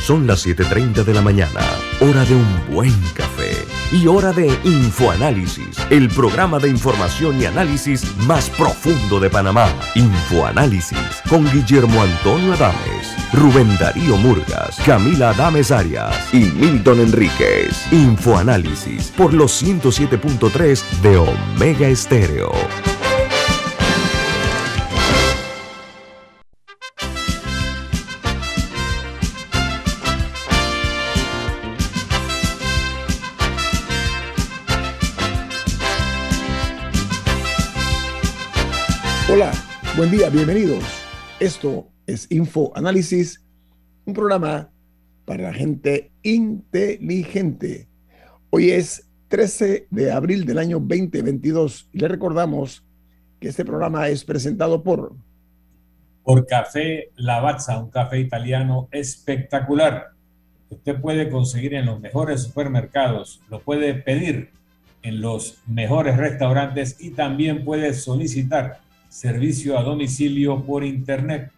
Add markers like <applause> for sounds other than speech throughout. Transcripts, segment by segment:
Son las 7.30 de la mañana, hora de un buen café y hora de Infoanálisis, el programa de información y análisis más profundo de Panamá. Infoanálisis con Guillermo Antonio Adames, Rubén Darío Murgas, Camila Adames Arias y Milton Enríquez. Infoanálisis por los 107.3 de Omega Estéreo. Buen día, bienvenidos. Esto es Info Análisis, un programa para la gente inteligente. Hoy es 13 de abril del año 2022 y le recordamos que este programa es presentado por por Café Lavazza, un café italiano espectacular. Usted puede conseguir en los mejores supermercados, lo puede pedir en los mejores restaurantes y también puede solicitar servicio a domicilio por internet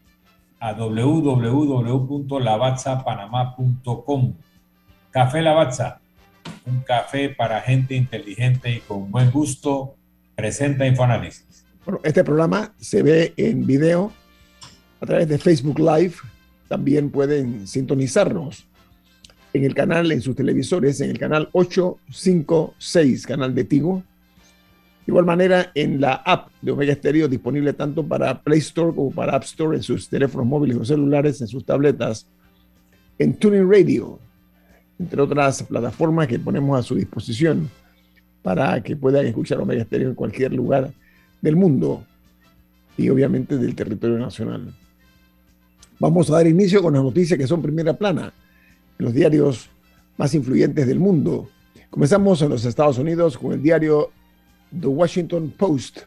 a www.lavazzapanamá.com. Café Lavazza, un café para gente inteligente y con buen gusto, presenta Infoanálisis. Bueno, este programa se ve en video a través de Facebook Live. También pueden sintonizarnos en el canal, en sus televisores, en el canal 856, canal de Tigo de igual manera, en la app de Omega Stereo, disponible tanto para Play Store como para App Store en sus teléfonos móviles o celulares, en sus tabletas, en Tuning Radio, entre otras plataformas que ponemos a su disposición para que puedan escuchar Omega Stereo en cualquier lugar del mundo y obviamente del territorio nacional. Vamos a dar inicio con las noticias que son primera plana los diarios más influyentes del mundo. Comenzamos en los Estados Unidos con el diario The Washington Post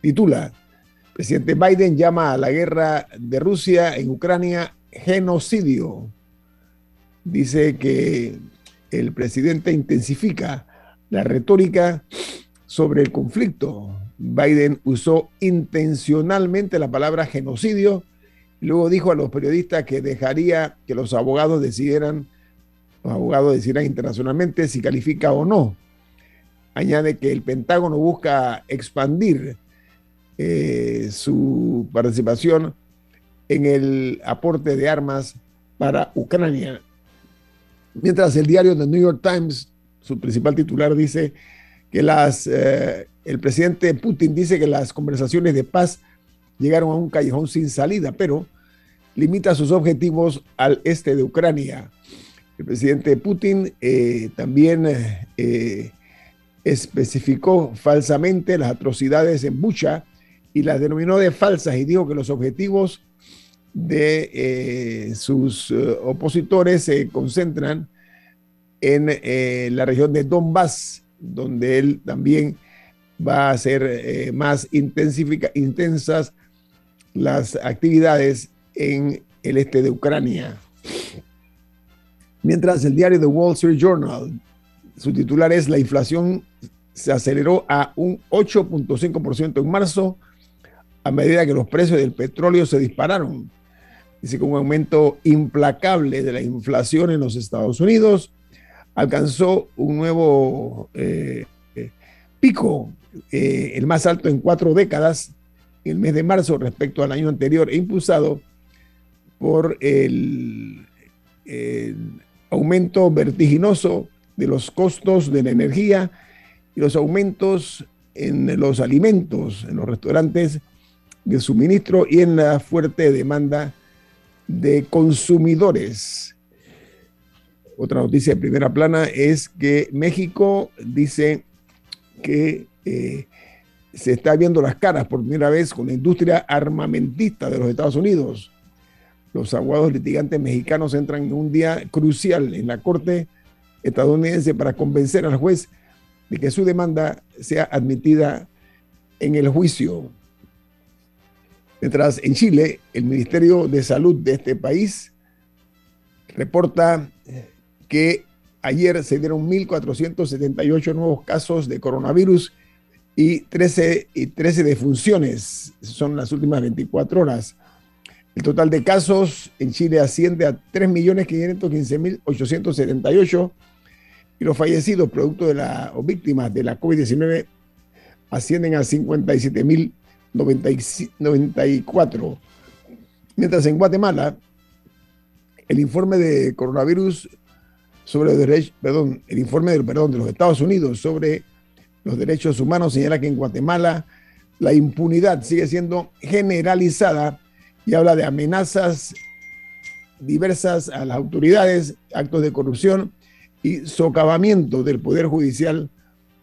titula, presidente Biden llama a la guerra de Rusia en Ucrania genocidio. Dice que el presidente intensifica la retórica sobre el conflicto. Biden usó intencionalmente la palabra genocidio y luego dijo a los periodistas que dejaría que los abogados decidieran, los abogados decidieran internacionalmente si califica o no añade que el Pentágono busca expandir eh, su participación en el aporte de armas para Ucrania. Mientras el diario The New York Times, su principal titular, dice que las, eh, el presidente Putin dice que las conversaciones de paz llegaron a un callejón sin salida, pero limita sus objetivos al este de Ucrania. El presidente Putin eh, también especificó falsamente las atrocidades en Bucha y las denominó de falsas y dijo que los objetivos de eh, sus eh, opositores se concentran en eh, la región de Donbass, donde él también va a hacer más intensas las actividades en el este de Ucrania. Mientras el diario The Wall Street Journal su titular es La inflación se aceleró a un 8.5% en marzo a medida que los precios del petróleo se dispararon. Dice que un aumento implacable de la inflación en los Estados Unidos alcanzó un nuevo eh, eh, pico, eh, el más alto en cuatro décadas, en el mes de marzo respecto al año anterior, e impulsado por el aumento vertiginoso de los costos de la energía y los aumentos en los alimentos, en los restaurantes de suministro y en la fuerte demanda de consumidores. Otra noticia de primera plana es que México dice que eh, se está viendo las caras por primera vez con la industria armamentista de los Estados Unidos. Los aguados litigantes mexicanos entran en un día crucial en la Corte estadounidense para convencer al juez de que su demanda sea admitida en el juicio. Mientras en Chile, el Ministerio de Salud de este país reporta que ayer se dieron 1.478 nuevos casos de coronavirus y 13, y 13 defunciones, son las últimas 24 horas. El total de casos en Chile asciende a 3.515.878 y los fallecidos producto de la, o víctimas de la COVID-19 ascienden a 57.094. Mientras en Guatemala, el informe de coronavirus sobre los derechos, perdón, el informe del, perdón, de los Estados Unidos sobre los derechos humanos señala que en Guatemala la impunidad sigue siendo generalizada y habla de amenazas diversas a las autoridades, actos de corrupción y socavamiento del Poder Judicial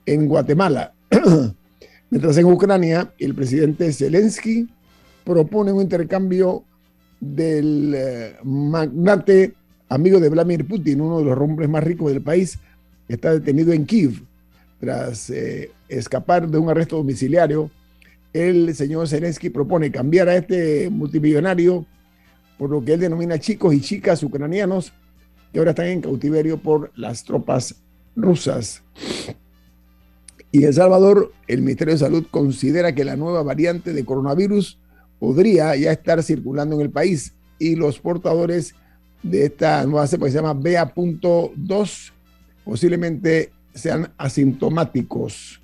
en Guatemala. <clears throat> Mientras en Ucrania, el presidente Zelensky propone un intercambio del eh, magnate amigo de Vladimir Putin, uno de los hombres más ricos del país, está detenido en Kiev tras eh, escapar de un arresto domiciliario. El señor Zelensky propone cambiar a este multimillonario por lo que él denomina chicos y chicas ucranianos que ahora están en cautiverio por las tropas rusas. Y en El Salvador, el Ministerio de Salud considera que la nueva variante de coronavirus podría ya estar circulando en el país y los portadores de esta nueva cepa que se llama BA.2 posiblemente sean asintomáticos.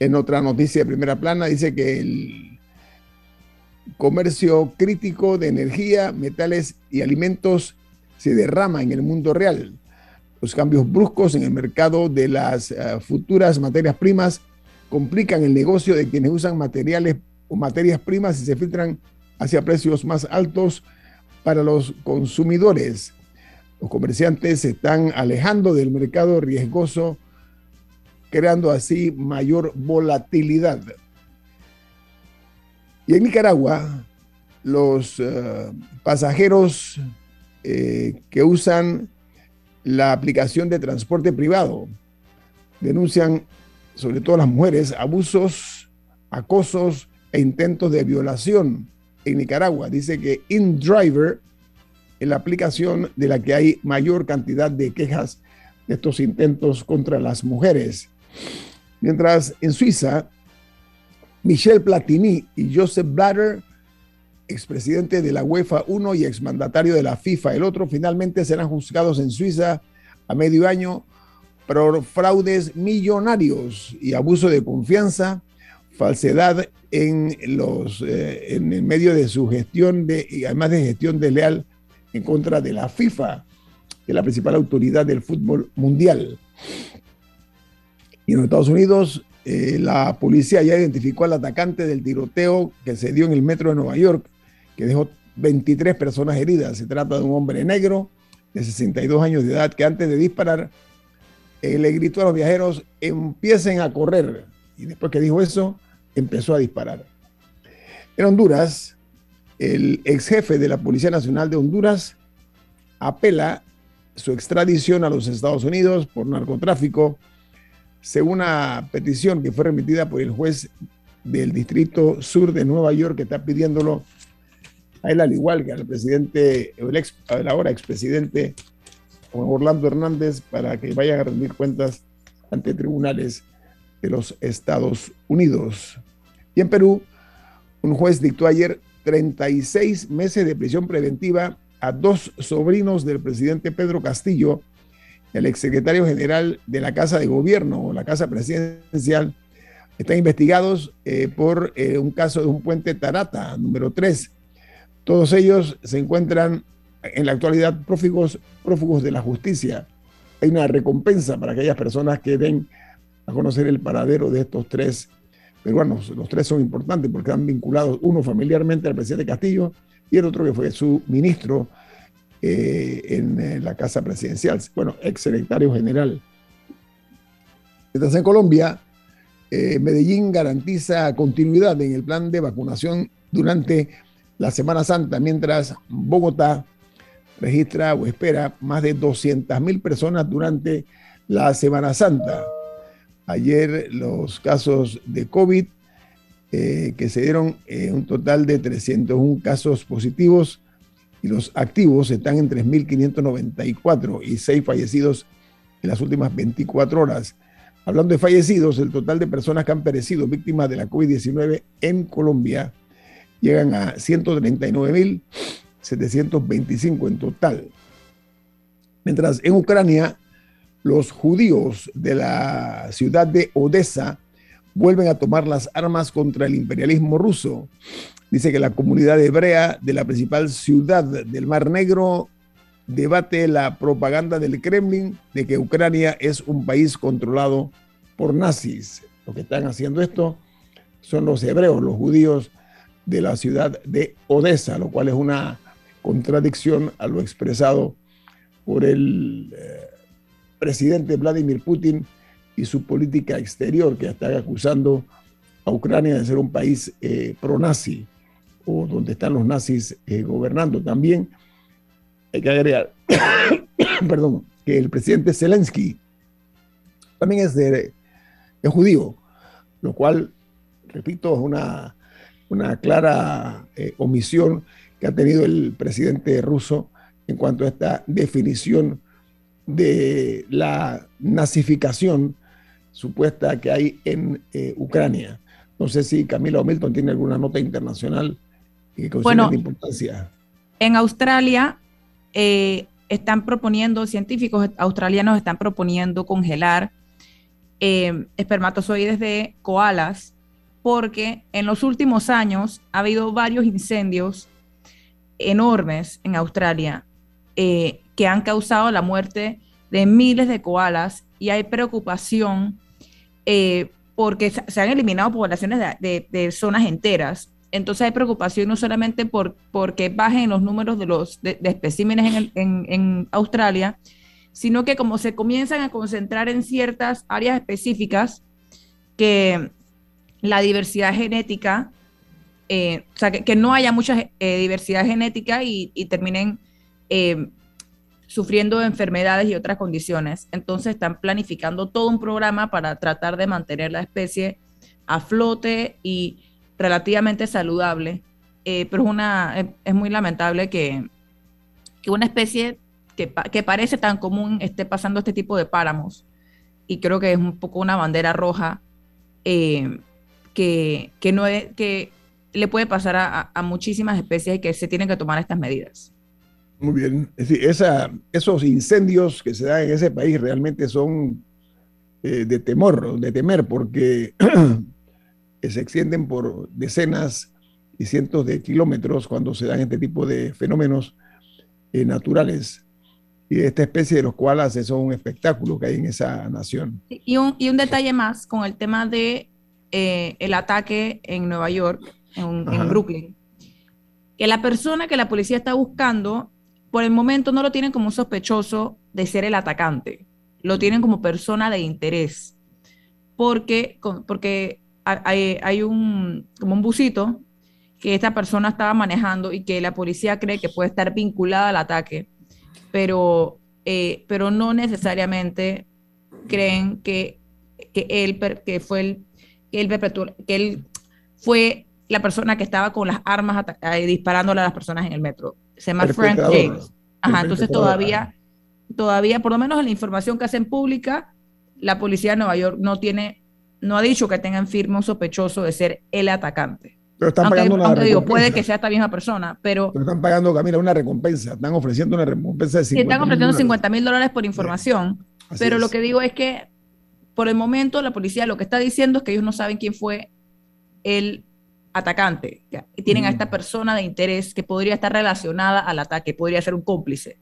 En otra noticia de primera plana dice que el comercio crítico de energía, metales y alimentos se derrama en el mundo real. Los cambios bruscos en el mercado de las uh, futuras materias primas complican el negocio de quienes usan materiales o materias primas y se filtran hacia precios más altos para los consumidores. Los comerciantes se están alejando del mercado riesgoso, creando así mayor volatilidad. Y en Nicaragua, los uh, pasajeros eh, que usan la aplicación de transporte privado denuncian, sobre todo las mujeres, abusos, acosos e intentos de violación en Nicaragua. Dice que InDriver es la aplicación de la que hay mayor cantidad de quejas de estos intentos contra las mujeres. Mientras en Suiza, Michel Platini y Joseph Blatter, expresidente de la UEFA uno y exmandatario de la FIFA el otro, finalmente serán juzgados en Suiza a medio año por fraudes millonarios y abuso de confianza falsedad en, los, eh, en el medio de su gestión de, y además de gestión desleal en contra de la FIFA, que es la principal autoridad del fútbol mundial. Y en Estados Unidos, eh, la policía ya identificó al atacante del tiroteo que se dio en el metro de Nueva York, que dejó 23 personas heridas. Se trata de un hombre negro de 62 años de edad que antes de disparar eh, le gritó a los viajeros, empiecen a correr. Y después que dijo eso, empezó a disparar. En Honduras, el ex jefe de la Policía Nacional de Honduras apela su extradición a los Estados Unidos por narcotráfico, según una petición que fue remitida por el juez del Distrito Sur de Nueva York, que está pidiéndolo a él, al igual que al presidente, el ex, ahora expresidente Orlando Hernández, para que vayan a rendir cuentas ante tribunales de los Estados Unidos. Y en Perú, un juez dictó ayer 36 meses de prisión preventiva a dos sobrinos del presidente Pedro Castillo, el exsecretario general de la Casa de Gobierno o la Casa Presidencial. Están investigados eh, por eh, un caso de un puente Tarata, número 3. Todos ellos se encuentran en la actualidad prófugos, de la justicia. Hay una recompensa para aquellas personas que den a conocer el paradero de estos tres peruanos. Los tres son importantes porque están vinculados, uno familiarmente al presidente Castillo y el otro que fue su ministro eh, en, eh, la Casa Presidencial, bueno, ex secretario general. Mientras en Colombia, eh, Medellín garantiza continuidad en el plan de vacunación durante la Semana Santa, mientras Bogotá registra o espera más de 200 mil personas durante la Semana Santa. Ayer los casos de COVID eh, que se dieron eh, un total de 301 casos positivos y los activos están en 3.594 y 6 fallecidos en las últimas 24 horas. Hablando de fallecidos, el total de personas que han perecido víctimas de la COVID-19 en Colombia llegan a 139.725 en total. Mientras en Ucrania, los judíos de la ciudad de Odessa vuelven a tomar las armas contra el imperialismo ruso. Dice que la comunidad hebrea de la principal ciudad del Mar Negro debate la propaganda del Kremlin de que Ucrania es un país controlado por nazis. Los que están haciendo esto son los hebreos, los judíos de la ciudad de Odessa, lo cual es una contradicción a lo expresado por el eh, presidente Vladimir Putin y su política exterior, que está acusando a Ucrania de ser un país eh, pro-nazi o donde están los nazis eh, gobernando. También hay que agregar, <coughs> perdón, que el presidente Zelensky también es, de, judío, lo cual, repito, es una, una clara eh, omisión que ha tenido el presidente ruso en cuanto a esta definición de la nazificación supuesta que hay en eh, Ucrania. No sé si Camila o Milton tiene alguna nota internacional que considere de importancia. En Australia eh, están proponiendo, científicos australianos están proponiendo congelar eh, espermatozoides de koalas porque en los últimos años ha habido varios incendios enormes en Australia que han causado la muerte de miles de koalas y hay preocupación eh, porque se han eliminado poblaciones de, zonas enteras. Entonces hay preocupación no solamente por porque bajen los números de los de, especímenes en, Australia, sino que como se comienzan a concentrar en ciertas áreas específicas, que la diversidad genética, eh, o sea, que, no haya mucha eh, diversidad genética y, terminen sufriendo enfermedades y otras condiciones. Entonces están planificando todo un programa para tratar de mantener la especie a flote y relativamente saludable. Eh, pero es, una, es, muy lamentable que, una especie que, parece tan común esté pasando este tipo de páramos. Y creo que es un poco una bandera roja eh, que, no que le puede pasar a, a muchísimas especies y que se tienen que tomar estas medidas. Muy bien. Es decir, esa, esos incendios que se dan en ese país realmente son eh, de temor, de temer, porque <clears throat> se extienden por decenas y cientos de kilómetros cuando se dan este tipo de fenómenos eh, naturales. Y esta especie de los koalas es un espectáculo que hay en esa nación. Y un, y un detalle más con el tema de eh, el ataque en Nueva York, en, en Brooklyn. Que la persona que la policía está buscando por el momento no lo tienen como sospechoso de ser el atacante, lo tienen como persona de interés, porque, porque hay, un, como un busito que esta persona estaba manejando y que la policía cree que puede estar vinculada al ataque, pero, eh, pero no necesariamente creen que, que él, que fue el, que él, que él fue la persona que estaba con las armas eh, disparándole a las personas en el metro se llama Frank James. Ajá, entonces todavía, todavía, por lo menos en la información que hacen pública, la policía de Nueva York no tiene, no ha dicho que tengan firme un sospechoso de ser el atacante. Pero están pagando una digo, puede que sea esta misma persona, pero... Pero están pagando, Camila, una recompensa. Están ofreciendo una recompensa de 50 sí, están ofreciendo 50 mil dólares por información. pero lo que digo es que, por el momento, la policía lo que está diciendo es que ellos no saben quién fue el atacante. Y tienen a esta persona de interés que podría estar relacionada al ataque, podría ser un cómplice.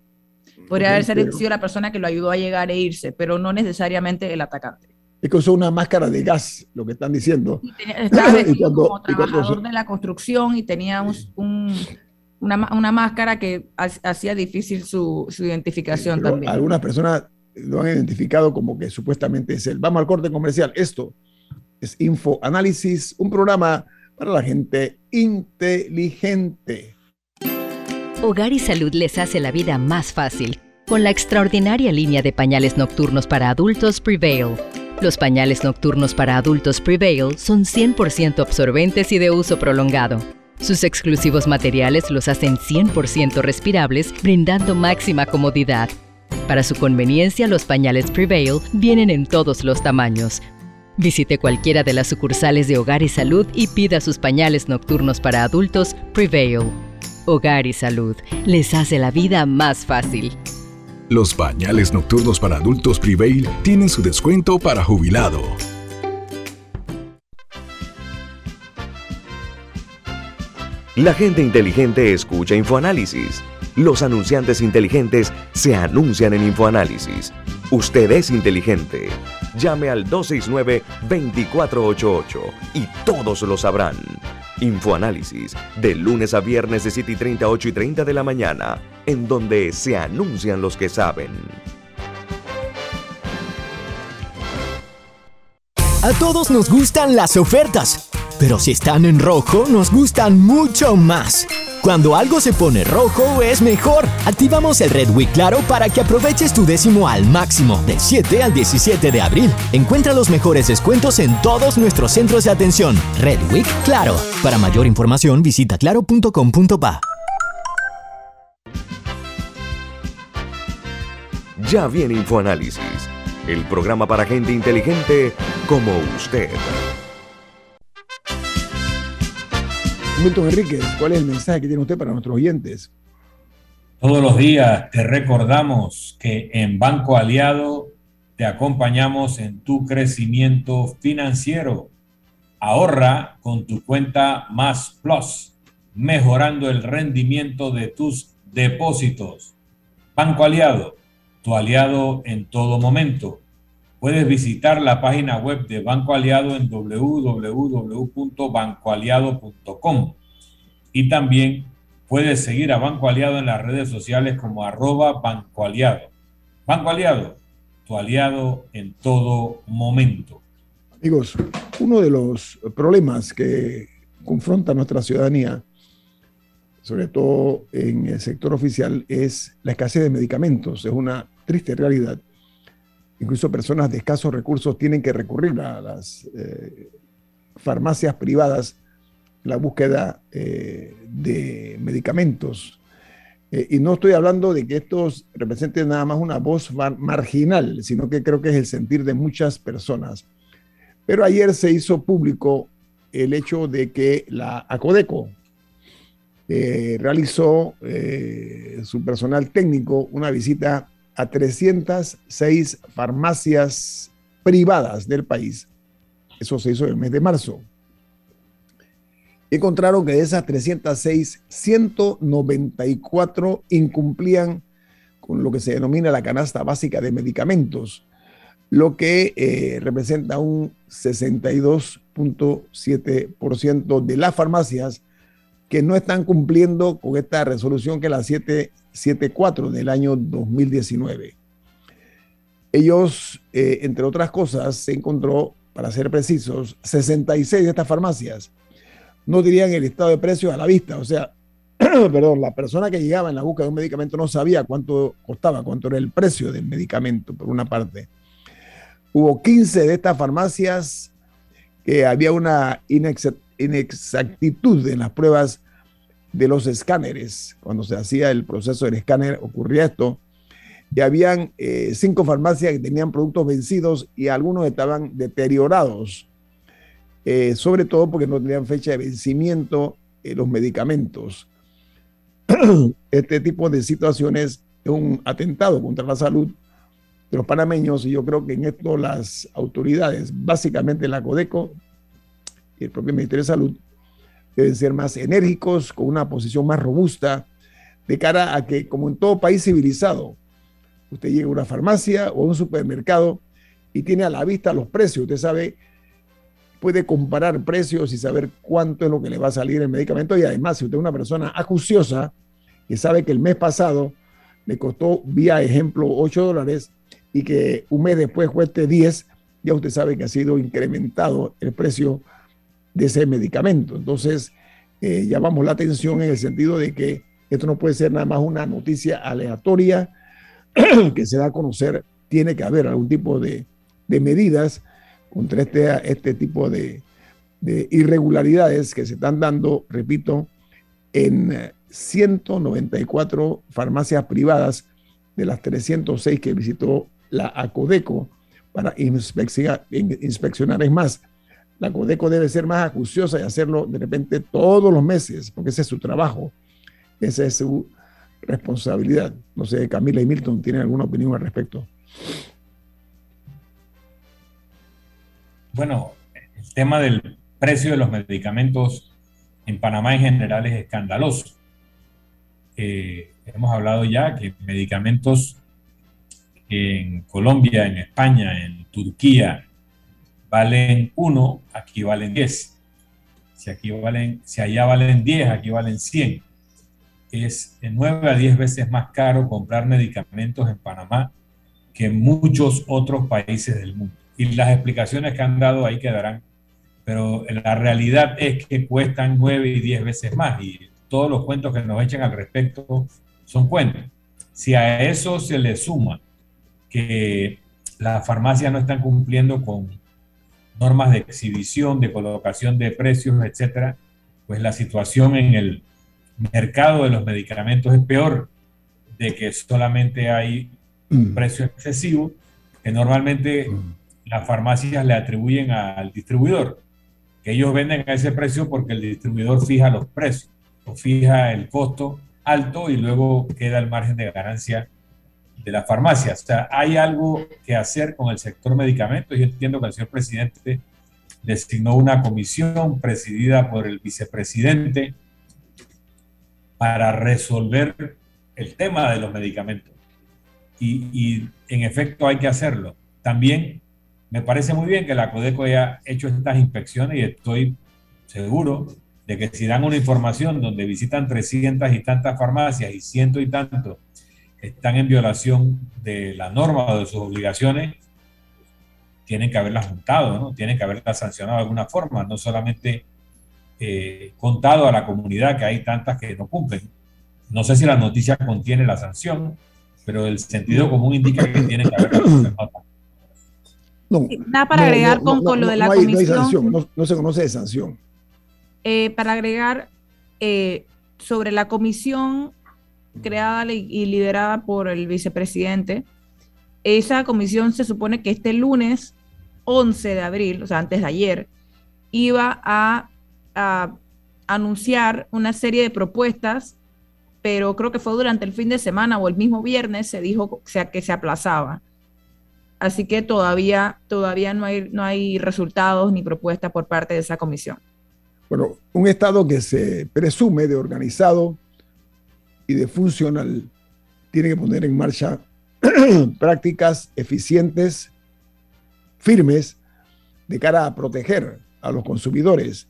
Podría haber sido la persona que lo ayudó a llegar e irse, pero no necesariamente el atacante. Es que usó una máscara de gas, lo que están diciendo. estaba <laughs> como trabajador de la construcción y tenía una, una, máscara que hacía difícil su, su identificación también. Algunas personas lo han identificado como que supuestamente es él. Vamos al corte comercial. Esto es Info Análisis, un programa para la gente inteligente. Hogar y Salud les hace la vida más fácil con la extraordinaria línea de pañales nocturnos para adultos Prevail. Los pañales nocturnos para adultos Prevail son 100% absorbentes y de uso prolongado. Sus exclusivos materiales los hacen 100% respirables, brindando máxima comodidad. Para su conveniencia, los pañales Prevail vienen en todos los tamaños, Visite cualquiera de las sucursales de Hogar y Salud y pida sus pañales nocturnos para adultos Prevail. Hogar y Salud les hace la vida más fácil. Los pañales nocturnos para adultos Prevail tienen su descuento para jubilado. La gente inteligente escucha InfoAnálisis. Los anunciantes inteligentes se anuncian en InfoAnálisis. Usted es inteligente. Llame al 269-2488 y todos lo sabrán. Infoanálisis, de lunes a viernes de 7 y 30, 8 y 30 de la mañana, en donde se anuncian los que saben. A todos nos gustan las ofertas, pero si están en rojo nos gustan mucho más. Cuando algo se pone rojo es mejor. Activamos el Red Week Claro para que aproveches tu décimo al máximo del 7 al 17 de abril. Encuentra los mejores descuentos en todos nuestros centros de atención. Red Week Claro. Para mayor información visita claro.com.pa. Ya viene InfoAnálisis, el programa para gente inteligente como usted. Milton ¿cuál es el mensaje que tiene usted para nuestros oyentes? Todos los días te recordamos que en Banco Aliado te acompañamos en tu crecimiento financiero. Ahorra con tu cuenta Más Plus, mejorando el rendimiento de tus depósitos. Banco Aliado, tu aliado en todo momento. Puedes visitar la página web de Banco Aliado en www.bancoaliado.com y también puedes seguir a Banco Aliado en las redes sociales como arroba Banco Aliado. Banco Aliado, tu aliado en todo momento. Amigos, uno de los problemas que confronta nuestra ciudadanía, sobre todo en el sector oficial, es la escasez de medicamentos. Es una triste realidad incluso personas de escasos recursos tienen que recurrir a las eh, farmacias privadas en la búsqueda eh, de medicamentos. Eh, y no estoy hablando de que estos representen nada más una voz marginal, sino que creo que es el sentir de muchas personas. Pero ayer se hizo público el hecho de que la ACODECO realizó su personal técnico una visita a 306 farmacias privadas del país. Eso se hizo en el mes de marzo. Encontraron que de esas 306, 194 incumplían con lo que se denomina la canasta básica de medicamentos, lo que eh, representa un 62.7% de las farmacias que no están cumpliendo con esta resolución que la 7 74 del año 2019. Ellos, eh, entre otras cosas, se encontró, para ser precisos, 66 de estas farmacias no dirían el estado de precios a la vista. O sea, <clears throat> perdón, la persona que llegaba en la búsqueda de un medicamento no sabía cuánto costaba, cuánto era el precio del medicamento, por una parte. Hubo 15 de estas farmacias que había una inexactitud en las pruebas de los escáneres. Cuando se hacía el proceso del escáner ocurría esto. Y habían eh, cinco farmacias que tenían productos vencidos y algunos estaban deteriorados, eh, sobre todo porque no tenían fecha de vencimiento los medicamentos. <clears throat> este tipo de situaciones es un atentado contra la salud de los panameños y yo creo que en esto las autoridades, básicamente la CODECO y el propio Ministerio de Salud, deben ser más enérgicos, con una posición más robusta, de cara a que, como en todo país civilizado, usted llega a una farmacia o a un supermercado y tiene a la vista los precios. Usted sabe, puede comparar precios y saber cuánto es lo que le va a salir el medicamento. Y además, si usted es una persona acuciosa que sabe que el mes pasado le costó, vía ejemplo, 8 dólares y que un mes después cueste 10, ya usted sabe que ha sido incrementado el precio de ese medicamento. Entonces, eh, llamamos la atención en el sentido de que esto no puede ser nada más una noticia aleatoria <clears throat> que se da a conocer. Tiene que haber algún tipo de, medidas contra este, este tipo de, de irregularidades que se están dando, repito, en 194 farmacias privadas de las 306 que visitó la ACODECO para inspeccionar. inspeccionar. Es más, la Codeco debe ser más acuciosa y hacerlo de repente todos los meses, porque ese es su trabajo, esa es su responsabilidad. No sé, Camila y Milton tienen alguna opinión al respecto. Bueno, el tema del precio de los medicamentos en Panamá en general es escandaloso. Eh, hemos hablado ya que medicamentos en Colombia, en España, en Turquía, valen 1, aquí valen 10. Si, aquí valen, si allá valen 10, aquí valen 100. Es 9 a 10 veces más caro comprar medicamentos en Panamá que en muchos otros países del mundo. Y las explicaciones que han dado ahí quedarán. Pero la realidad es que cuestan 9 y 10 veces más. Y todos los cuentos que nos echan al respecto son cuentos. Si a eso se le suma que las farmacias no están cumpliendo con normas de exhibición, de colocación de precios, etcétera, pues la situación en el mercado de los medicamentos es peor de que solamente hay un precio excesivo que normalmente mm. las farmacias le atribuyen al distribuidor, que ellos venden a ese precio porque el distribuidor fija los precios o fija el costo alto y luego queda el margen de ganancia de las farmacias. O sea, hay algo que hacer con el sector medicamentos. Yo entiendo que el señor presidente designó una comisión presidida por el vicepresidente para resolver el tema de los medicamentos. Y, en efecto hay que hacerlo. También me parece muy bien que la Codeco haya hecho estas inspecciones y estoy seguro de que si dan una información donde visitan 300 y tantas farmacias y ciento y tantos están en violación de la norma o de sus obligaciones, tienen que haberlas juntado, ¿no? Tienen que haberlas sancionado de alguna forma, no solamente eh, contado a la comunidad que hay tantas que no cumplen. No sé si la noticia contiene la sanción, pero el sentido común indica que tienen que haber no, Nada para agregar con, lo de la comisión. No, hay sanción, no, se conoce de sanción. Eh, para agregar eh, sobre la comisión creada y liderada por el vicepresidente. Esa comisión se supone que este lunes 11 de abril, o sea, antes de ayer, iba a, anunciar una serie de propuestas, pero creo que fue durante el fin de semana o el mismo viernes se dijo sea, que se aplazaba. Así que todavía, todavía no, hay, no hay resultados ni propuestas por parte de esa comisión. Bueno, un Estado que se presume de organizado, y de funcional tiene que poner en marcha <clears throat> prácticas eficientes, firmes, de cara a proteger a los consumidores.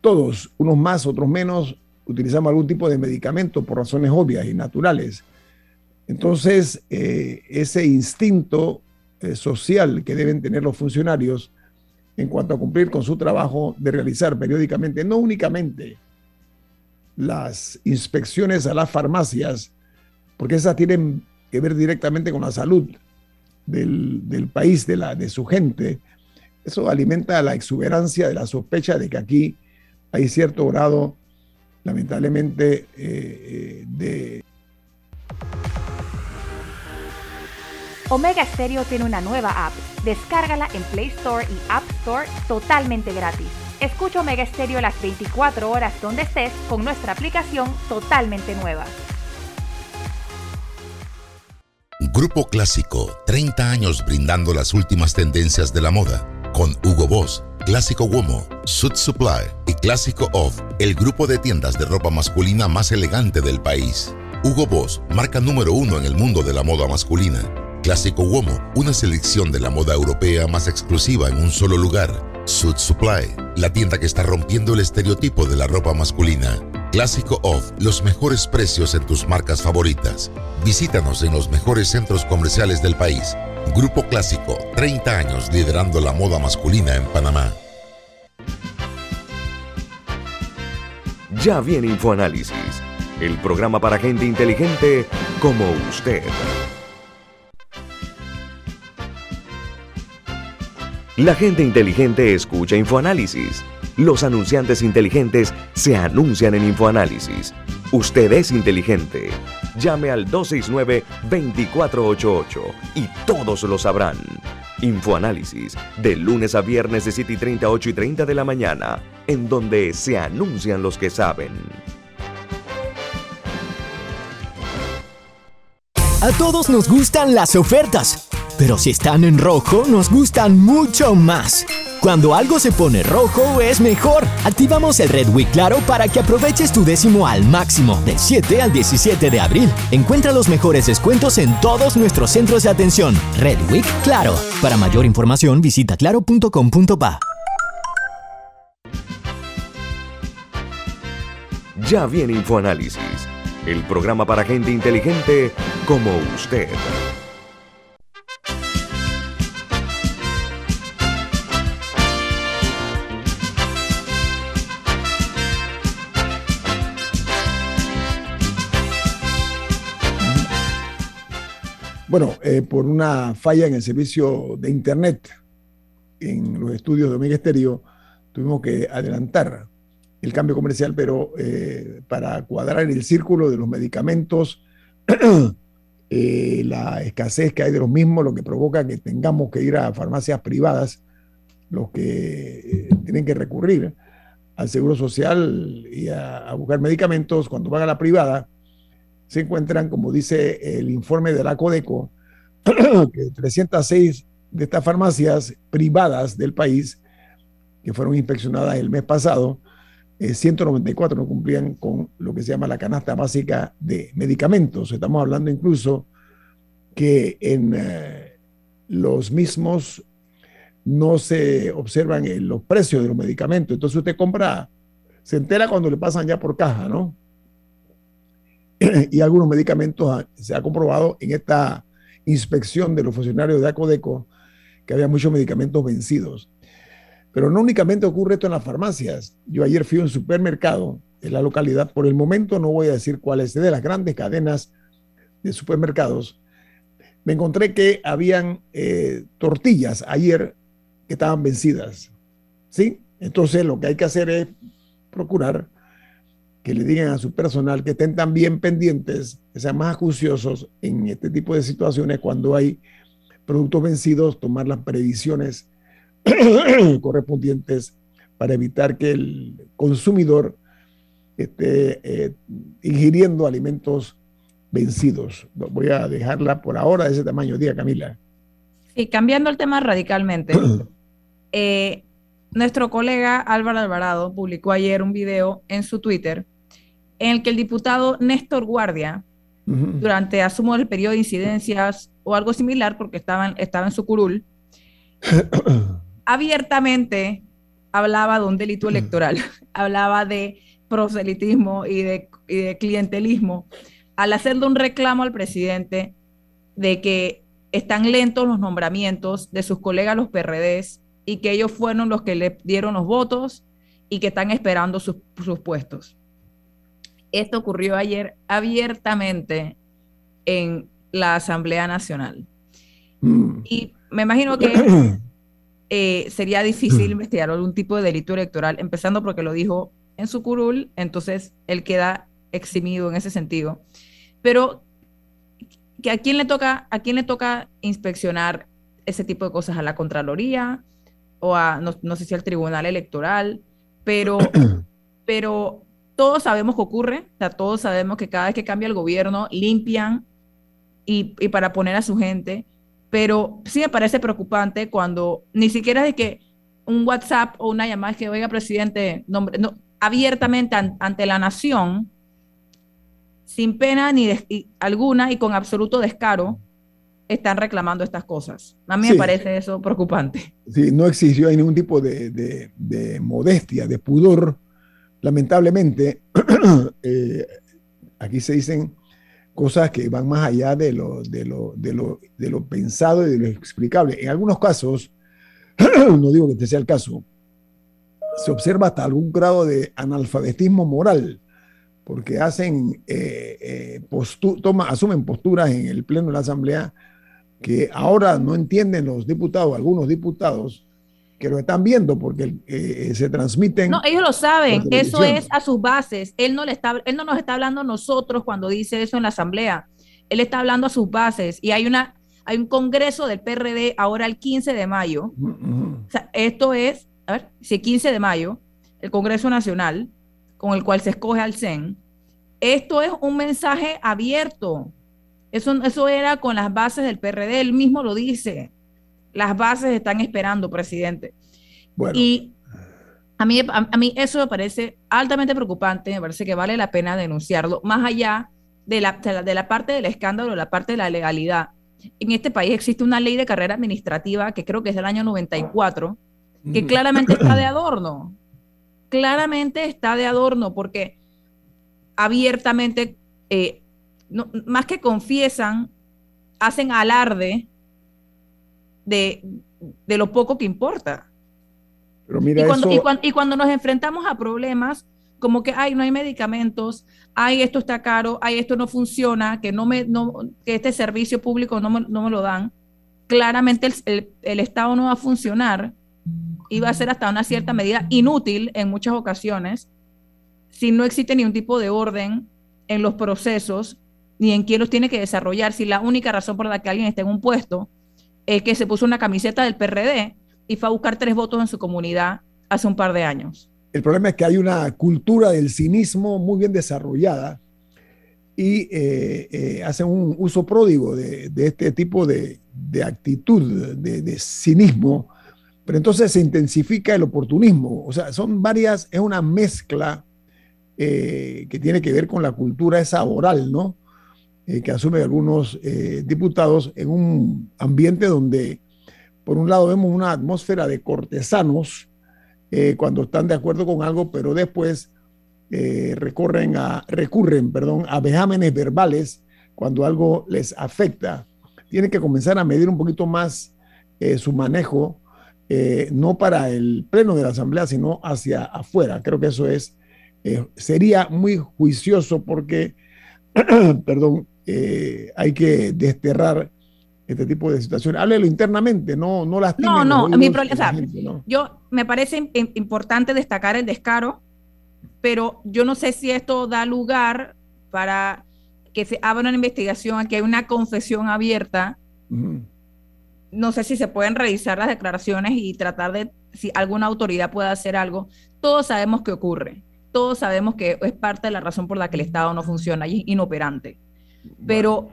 Todos, unos más, otros menos, utilizamos algún tipo de medicamento por razones obvias y naturales. Entonces, eh, ese instinto eh, social que deben tener los funcionarios en cuanto a cumplir con su trabajo de realizar periódicamente, no únicamente las inspecciones a las farmacias, porque esas tienen que ver directamente con la salud del, país, de, la, de su gente. Eso alimenta la exuberancia de la sospecha de que aquí hay cierto grado, lamentablemente, eh, eh, de... Omega Stereo tiene una nueva app. Descárgala en Play Store y App Store totalmente gratis. Escucha Omega Estéreo las 24 horas donde estés con nuestra aplicación totalmente nueva. Grupo Clásico, 30 años brindando las últimas tendencias de la moda. Con Hugo Boss, Clásico Womo, Suit Supply y Clásico Off, el grupo de tiendas de ropa masculina más elegante del país. Hugo Boss, marca número uno en el mundo de la moda masculina. Clásico Womo, una selección de la moda europea más exclusiva en un solo lugar Suit Supply, la tienda que está rompiendo el estereotipo de la ropa masculina. Clásico Off, los mejores precios en tus marcas favoritas. Visítanos en los mejores centros comerciales del país. Grupo Clásico, 30 años liderando la moda masculina en Panamá. Ya viene InfoAnálisis, el programa para gente inteligente como usted. La gente inteligente escucha InfoAnálisis. Los anunciantes inteligentes se anuncian en InfoAnálisis. Usted es inteligente. Llame al 269-2488 y todos lo sabrán. Infoanálisis, de lunes a viernes de 7 y 30, 8 y 30 de la mañana, en donde se anuncian los que saben. A todos nos gustan las ofertas, pero si están en rojo nos gustan mucho más. Cuando algo se pone rojo es mejor. Activamos el Red Week Claro para que aproveches tu décimo al máximo del 7 al 17 de abril. Encuentra los mejores descuentos en todos nuestros centros de atención. Red Week Claro. Para mayor información visita claro.com.pa. Ya viene InfoAnálisis, el programa para gente inteligente como usted. Bueno, eh, por una falla en el servicio de Internet en los estudios de Omega Estéreo, tuvimos que adelantar el cambio comercial, pero eh, para cuadrar el círculo de los medicamentos, <clears throat> eh, la escasez que hay de los mismos, lo que provoca que tengamos que ir a farmacias privadas, los que tienen que recurrir al Seguro Social y a, a buscar medicamentos, cuando van a la privada, se encuentran, como dice el informe de la Codeco, <clears throat> que 306 de estas farmacias privadas del país, que fueron inspeccionadas el mes pasado, 194 eh, no cumplían con lo que se llama la canasta básica de medicamentos. Estamos hablando incluso que en eh, los mismos no se observan los precios de los medicamentos. Entonces usted compra, se entera cuando le pasan ya por caja, ¿no? <clears throat> y algunos medicamentos se ha comprobado en esta inspección de los funcionarios de Acodeco que había muchos medicamentos vencidos. Pero no únicamente ocurre esto en las farmacias. Yo ayer fui a un supermercado en la localidad, por el momento no voy a decir cuál es, de las grandes cadenas de supermercados. Me encontré que habían eh, tortillas ayer que estaban vencidas. ¿Sí? Entonces lo que hay que hacer es procurar que le digan a su personal que estén también pendientes, que sean más acuciosos en este tipo de situaciones cuando hay productos vencidos, tomar las previsiones <clears throat> correspondientes para evitar que el consumidor esté eh, ingiriendo alimentos vencidos. Voy a dejarla por ahora de ese tamaño. Diga, Camila. Sí, cambiando el tema radicalmente. <clears throat> eh, nuestro colega Álvaro Alvarado publicó ayer un video en su Twitter en el que el diputado Néstor Guardia, durante, asumo, el periodo de incidencias o algo similar, porque estaba, estaba en su curul, <clears throat> abiertamente hablaba de un delito electoral, <laughs> hablaba de proselitismo y de, y de clientelismo, al hacerle un reclamo al presidente de que están lentos los nombramientos de sus colegas los PRDs y que ellos fueron los que le dieron los votos y que están esperando sus, sus puestos. Esto ocurrió ayer abiertamente en la Asamblea Nacional. Mm. Y me imagino que <clears throat> eh, sería difícil investigar algún tipo de delito electoral, empezando porque lo dijo en su curul, entonces él queda eximido en ese sentido. Pero que a quién le toca, a quién le toca inspeccionar ese tipo de cosas, a la Contraloría o a no, no sé si al Tribunal Electoral, pero, <clears throat> pero todos sabemos que ocurre, o sea, todos sabemos que cada vez que cambia el gobierno limpian y, para poner a su gente, pero sí me parece preocupante cuando ni siquiera de que un WhatsApp o una llamada es que, oiga, presidente, nombre, no, abiertamente ante la nación, sin pena ni alguna y con absoluto descaro, están reclamando estas cosas. A mí me parece eso preocupante. Sí, no existió ningún tipo de, de modestia, de pudor lamentablemente, <clears throat> eh, aquí se dicen cosas que van más allá de lo, de lo, de lo, de lo pensado y de lo explicable. En algunos casos, <clears throat> no digo que este sea el caso, se observa hasta algún grado de analfabetismo moral, porque hacen, eh, eh toma, asumen posturas en el Pleno de la Asamblea que ahora no entienden los diputados, algunos diputados, que lo están viendo porque eh, se transmiten. No, ellos lo saben, eso es a sus bases. Él no, le está, él no nos está hablando a nosotros cuando dice eso en la asamblea. Él está hablando a sus bases y hay una, hay un congreso del PRD ahora el 15 de mayo. O sea, esto es, a ver, si el 15 de mayo, el Congreso Nacional, con el cual se escoge al CEN, esto es un mensaje abierto. Eso, eso era con las bases del PRD, él mismo lo dice. Las bases están esperando, presidente. Y a mí, a, mí eso me parece altamente preocupante, me parece que vale la pena denunciarlo, más allá de la, de la, parte del escándalo, la parte de la legalidad. En este país existe una ley de carrera administrativa que creo que es del año 94, que claramente está de <clears throat> adorno. Claramente está de adorno porque abiertamente, eh, más que confiesan, hacen alarde de, de lo poco que importa y, cuando, nos enfrentamos a problemas como que, ay, no hay medicamentos, ay, esto está caro, ay, esto no funciona, que, no me, no, que este servicio público no me, no me lo dan, claramente el, el, Estado no va a funcionar y va a ser hasta una cierta medida inútil en muchas ocasiones si no existe ningún tipo de orden en los procesos ni en quién los tiene que desarrollar. Si la única razón por la que alguien está en un puesto es que se puso una camiseta del PRD y fue a buscar tres votos en su comunidad hace un par de años. El problema es que hay una cultura del cinismo muy bien desarrollada y eh, eh, hacen un uso pródigo de, este tipo de, actitud, de, cinismo, pero entonces se intensifica el oportunismo. O sea, son varias, es una mezcla eh, que tiene que ver con la cultura esa oral, ¿no? Que asume algunos diputados en un ambiente donde por un lado vemos una atmósfera de cortesanos eh, cuando están de acuerdo con algo, pero después eh, recorren a, recurren perdón, a vejámenes verbales cuando algo les afecta. Tienen que comenzar a medir un poquito más eh, su manejo, no para el pleno de la Asamblea, sino hacia afuera. Creo que eso es, sería muy juicioso porque, <clears throat> perdón, hay que desterrar este tipo de situaciones. Háblelo internamente, no, no las No, no, mi problema, yo me parece importante destacar el descaro, pero yo no sé si esto da lugar para que se abra una investigación, que hay una confesión abierta. No sé si se pueden revisar las declaraciones y tratar de si alguna autoridad puede hacer algo. Todos sabemos qué ocurre. Todos sabemos que es parte de la razón por la que el Estado no funciona y es inoperante. Pero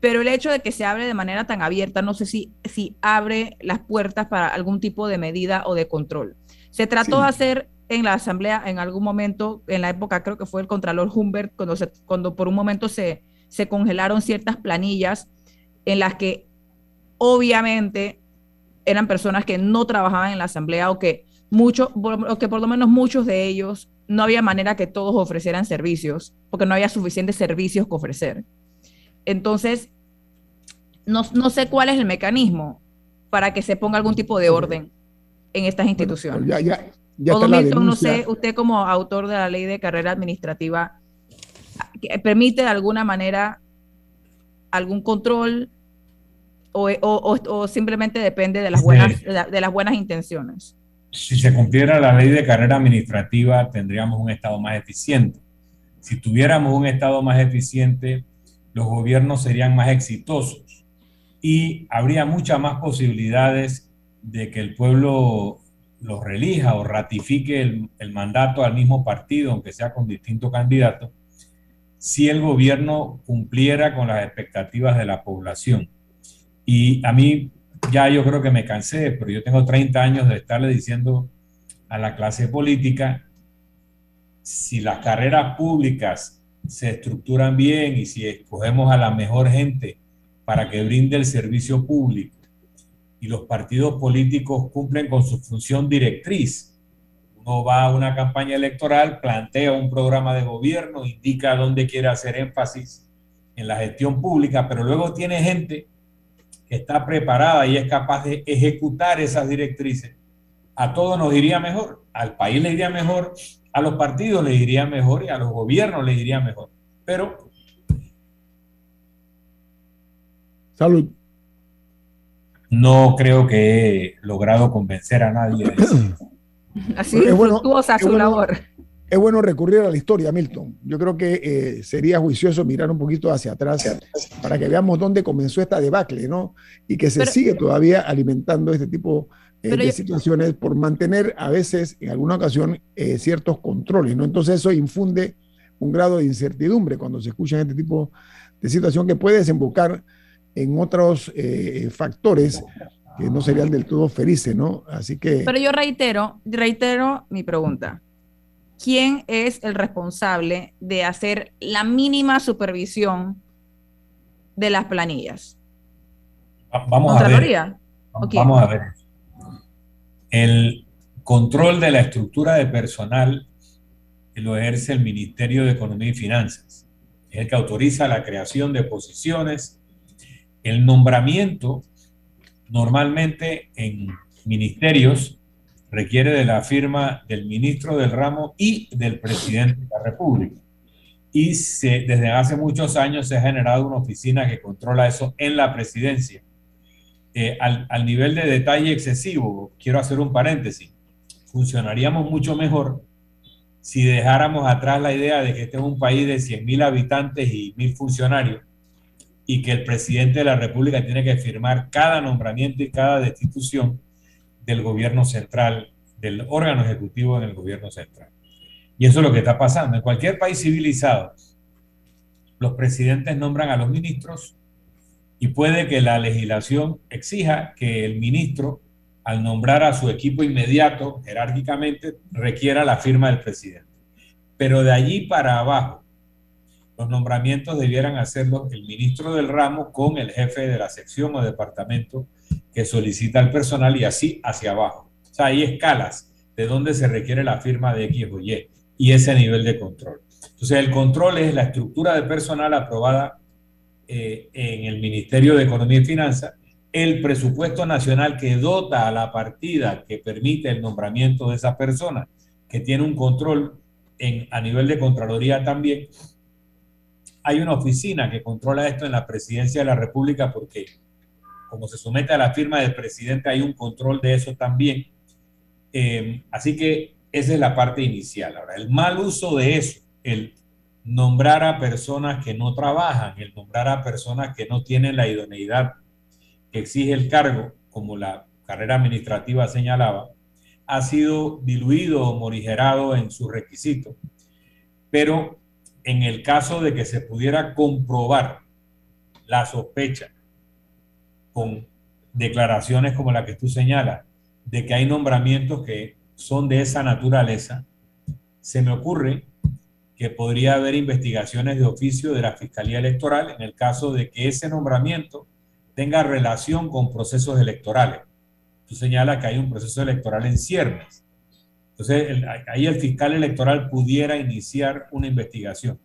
pero el hecho de que se abre de manera tan abierta, no sé si, si abre las puertas para algún tipo de medida o de control. Se trató de hacer en la Asamblea en algún momento, en la época creo que fue el Contralor Humbert, cuando, cuando por un momento se, se congelaron ciertas planillas en las que obviamente eran personas que no trabajaban en la Asamblea o que, mucho, o que por lo menos muchos de ellos no había manera que todos ofrecieran servicios, porque no había suficientes servicios que ofrecer. Entonces, no, sé cuál es el mecanismo para que se ponga algún tipo de orden en estas instituciones. ya, ya, no sé, usted como autor de la ley de carrera administrativa, ¿permite de alguna manera algún control o, simplemente depende de las, buenas, de las buenas intenciones? Si se cumpliera la ley de carrera administrativa, tendríamos un Estado más eficiente. Si tuviéramos un Estado más eficiente, los gobiernos serían más exitosos y habría muchas más posibilidades de que el pueblo los relija o ratifique el, mandato al mismo partido, aunque sea con distintos candidatos, si el gobierno cumpliera con las expectativas de la población. Y a mí ya yo creo que me cansé, pero yo tengo 30 años de estarle diciendo a la clase política, si las carreras públicas se estructuran bien y si escogemos a la mejor gente para que brinde el servicio público y los partidos políticos cumplen con su función directriz. Uno va a una campaña electoral, plantea un programa de gobierno, indica dónde quiere hacer énfasis en la gestión pública, pero luego tiene gente que está preparada y es capaz de ejecutar esas directrices. A todos nos iría mejor, al país le iría mejor a los partidos les iría mejor y a los gobiernos les iría mejor. Pero... Salud. No creo que he logrado convencer a nadie de eso. <clears throat> Así es bueno, su labor. es bueno recurrir a la historia, Milton. Yo creo que eh, sería juicioso mirar un poquito hacia atrás para que veamos dónde comenzó esta debacle, ¿no? Y que se sigue todavía alimentando este tipo eh, de situaciones por mantener a veces, en alguna ocasión, eh, ciertos controles, ¿no? Entonces eso infunde un grado de incertidumbre cuando se escucha este tipo de situación que puede desembocar en otros factores que no serían del todo felices, ¿no? Así que... Pero yo reitero, reitero mi pregunta quién es el responsable de hacer la mínima supervisión de las planillas. Vamos a ver. Vamos a ver. El control de la estructura de personal lo ejerce el Ministerio de Economía y Finanzas. Es el que autoriza la creación de posiciones, el nombramiento, normalmente en ministerios requiere de la firma del ministro del ramo y del presidente de la República. Y desde hace muchos años se ha generado una oficina que controla eso en la presidencia. Eh, al, al nivel de detalle excesivo, quiero hacer un paréntesis, funcionaríamos mucho mejor si dejáramos atrás la idea de que este es un país de 100.000 habitantes y mil funcionarios y que el presidente de la República tiene que firmar cada nombramiento y cada destitución del gobierno central, del órgano ejecutivo en el gobierno central. Y eso es lo que está pasando. En cualquier país civilizado, los presidentes nombran a los ministros y puede que la legislación exija que el ministro, al nombrar a su equipo inmediato, jerárquicamente, requiera la firma del presidente. Pero de allí para abajo, los nombramientos debieran hacerlo el ministro del ramo con el jefe de la sección o departamento que solicita el personal y así hacia abajo. O sea, hay escalas de donde se requiere la firma de X o Y y ese nivel de control. Entonces, el control es la estructura de personal aprobada eh, en el Ministerio de Economía y Finanzas, el presupuesto nacional que dota a la partida que permite el nombramiento de esa persona, que tiene un control en, a nivel de Contraloría también. Hay una oficina que controla esto en la Presidencia de la República porque como se somete a la firma del presidente, hay un control de eso también. Eh, así que esa es la parte inicial. Ahora, el mal uso de eso, el nombrar a personas que no trabajan, el nombrar a personas que no tienen la idoneidad que exige el cargo, como la carrera administrativa señalaba, ha sido diluido o morigerado en su requisito. Pero en el caso de que se pudiera comprobar la sospecha con declaraciones como la que tú señalas, de que hay nombramientos que son de esa naturaleza, se me ocurre que podría haber investigaciones de oficio de la Fiscalía Electoral en el caso de que ese nombramiento tenga relación con procesos electorales. Tú señalas que hay un proceso electoral en ciernes. Entonces, ahí el fiscal electoral pudiera iniciar una investigación.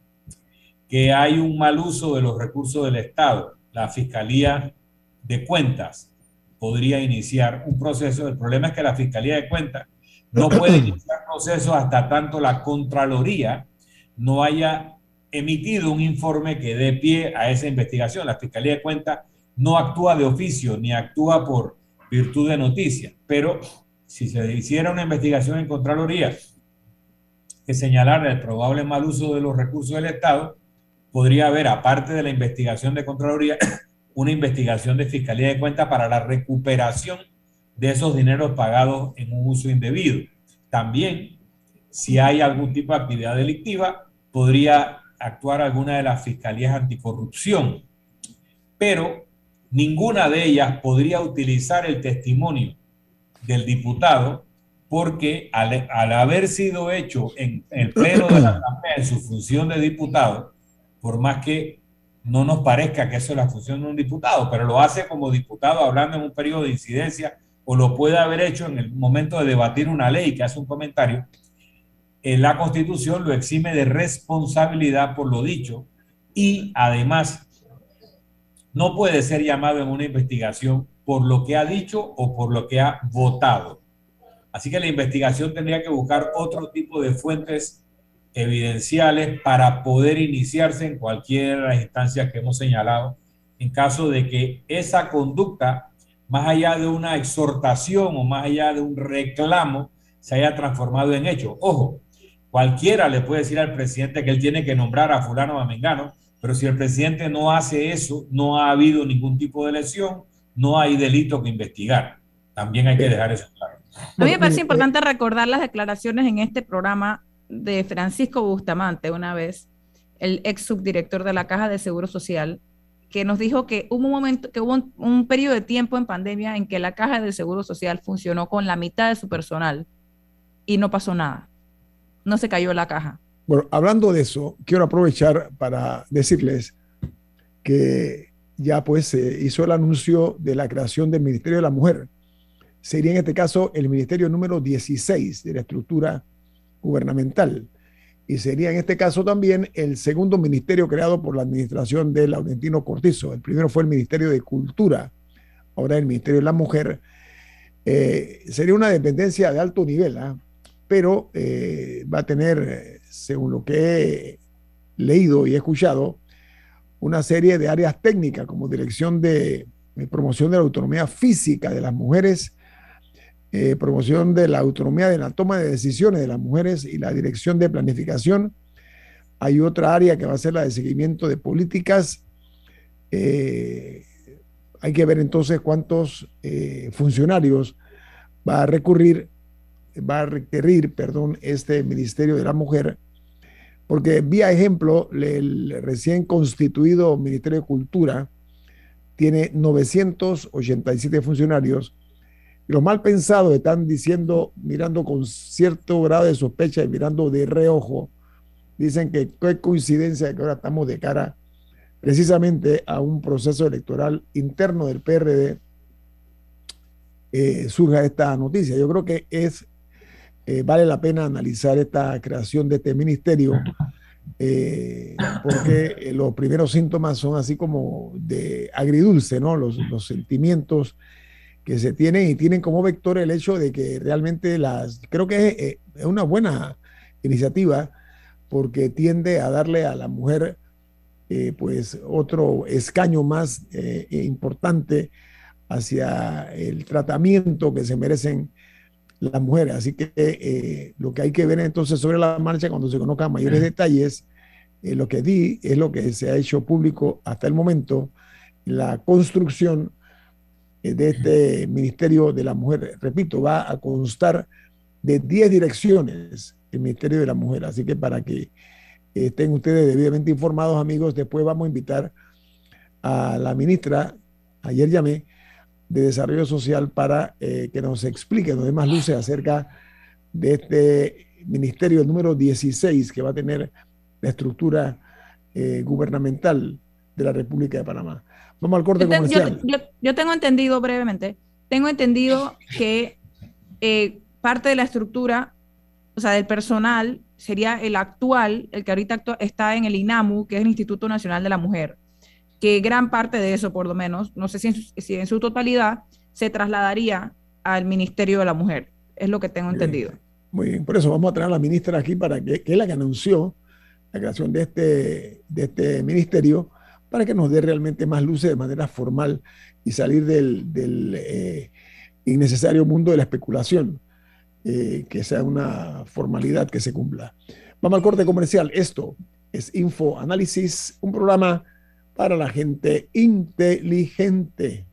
Que hay un mal uso de los recursos del Estado. La Fiscalía de Cuentas podría iniciar un proceso. El problema es que la Fiscalía de Cuentas no puede iniciar proceso hasta tanto la Contraloría no haya emitido un informe que dé pie a esa investigación. La Fiscalía de Cuentas no actúa de oficio ni actúa por virtud de noticia, pero si se hiciera una investigación en Contraloría que señalara el probable mal uso de los recursos del Estado, podría haber, aparte de la investigación de Contraloría, <coughs> una investigación de Fiscalía de Cuentas para la recuperación de esos dineros pagados en un uso indebido. También, si hay algún tipo de actividad delictiva, podría actuar alguna de las fiscalías anticorrupción, pero ninguna de ellas podría utilizar el testimonio del diputado porque al, haber sido hecho en el pleno de la en su función de diputado, por más que no nos parezca que eso es la función de un diputado, pero lo hace como diputado hablando en un periodo de incidencia o lo puede haber hecho en el momento de debatir una ley que hace un comentario, la Constitución lo exime de responsabilidad por lo dicho y además no puede ser llamado en una investigación por lo que ha dicho o por lo que ha votado. Así que la investigación tendría que buscar otro tipo de fuentes evidenciales para poder iniciarse en cualquiera de las instancias que hemos señalado en caso de que esa conducta, más allá de una exhortación o más allá de un reclamo, se haya transformado en hecho. Ojo, Cualquiera le puede decir al presidente que él tiene que nombrar a fulano o a mengano, pero si el presidente no hace eso, no ha habido ningún tipo de lesión, no hay delito que investigar. También hay que dejar eso claro. A mí me parece importante recordar las declaraciones en este programa de Francisco Bustamante una vez, el ex subdirector de la Caja de Seguro Social, que nos dijo que hubo un momento, que hubo un, periodo de tiempo en pandemia en que la Caja de Seguro Social funcionó con la mitad de su personal y no pasó nada no se cayó la caja. Bueno, hablando de eso, quiero aprovechar para decirles que ya pues se hizo el anuncio de la creación del Ministerio de la Mujer. Sería en este caso el Ministerio número 16 de la estructura gubernamental. Y sería en este caso también el segundo ministerio creado por la administración de Laurentino Cortizo. El primero fue el Ministerio de Cultura, ahora el Ministerio de la Mujer. Eh, sería una dependencia de alto nivel, ¿ah? Pero eh, va a tener, según lo que he leído y escuchado, una serie de áreas técnicas como dirección de, promoción de la autonomía física de las mujeres, eh, promoción de la autonomía de la toma de decisiones de las mujeres y la dirección de planificación. Hay otra área que va a ser la de seguimiento de políticas. Eh, hay que ver entonces cuántos funcionarios va a recurrir va a requerir, perdón, este Ministerio de la Mujer, porque vía ejemplo, el recién constituido Ministerio de Cultura tiene 987 funcionarios. Y los mal pensados están diciendo, mirando con cierto grado de sospecha y mirando de reojo, dicen que qué coincidencia que ahora estamos de cara precisamente a un proceso electoral interno del PRD, eh, surja esta noticia. Yo creo que es eh, vale la pena analizar esta creación de este ministerio, eh, porque eh, los primeros síntomas son así como de agridulce, ¿no? Los, los, sentimientos que se tienen y tienen como vector el hecho de que realmente las, creo que es, una buena iniciativa porque tiende a darle a la mujer pues otro escaño más importante hacia el tratamiento que se merecen las mujeres. Así que eh, lo que hay que ver entonces sobre la marcha cuando se conozcan mayores detalles, eh, lo que di es lo que se ha hecho público hasta el momento, la construcción eh, de este Ministerio de la Mujer. Repito, va a constar de 10 direcciones el Ministerio de la Mujer. Así que para que estén ustedes debidamente informados, amigos, después vamos a invitar a la ministra, ayer llamé, de Desarrollo Social para eh, que nos explique, nos dé más luces acerca de este ministerio número 16 que va a tener la estructura eh, gubernamental de la República de Panamá. Vamos al corte comercial. Yo, tengo entendido brevemente, tengo entendido que eh, parte de la estructura, o sea, del personal, sería el actual, el que ahorita está en el INAMU, que es el Instituto Nacional de la Mujer que gran parte de eso, por lo menos, no sé si en su, totalidad, se trasladaría al Ministerio de la Mujer. Es lo que tengo entendido. muy bien, por eso vamos a traer a la ministra aquí para que, que es la que anunció la creación de este, de este ministerio para que nos dé realmente más luces de manera formal y salir del, eh, innecesario mundo de la especulación, eh, que sea una formalidad que se cumpla. Vamos al corte comercial. Esto es Info Análisis, un programa para la gente inteligente.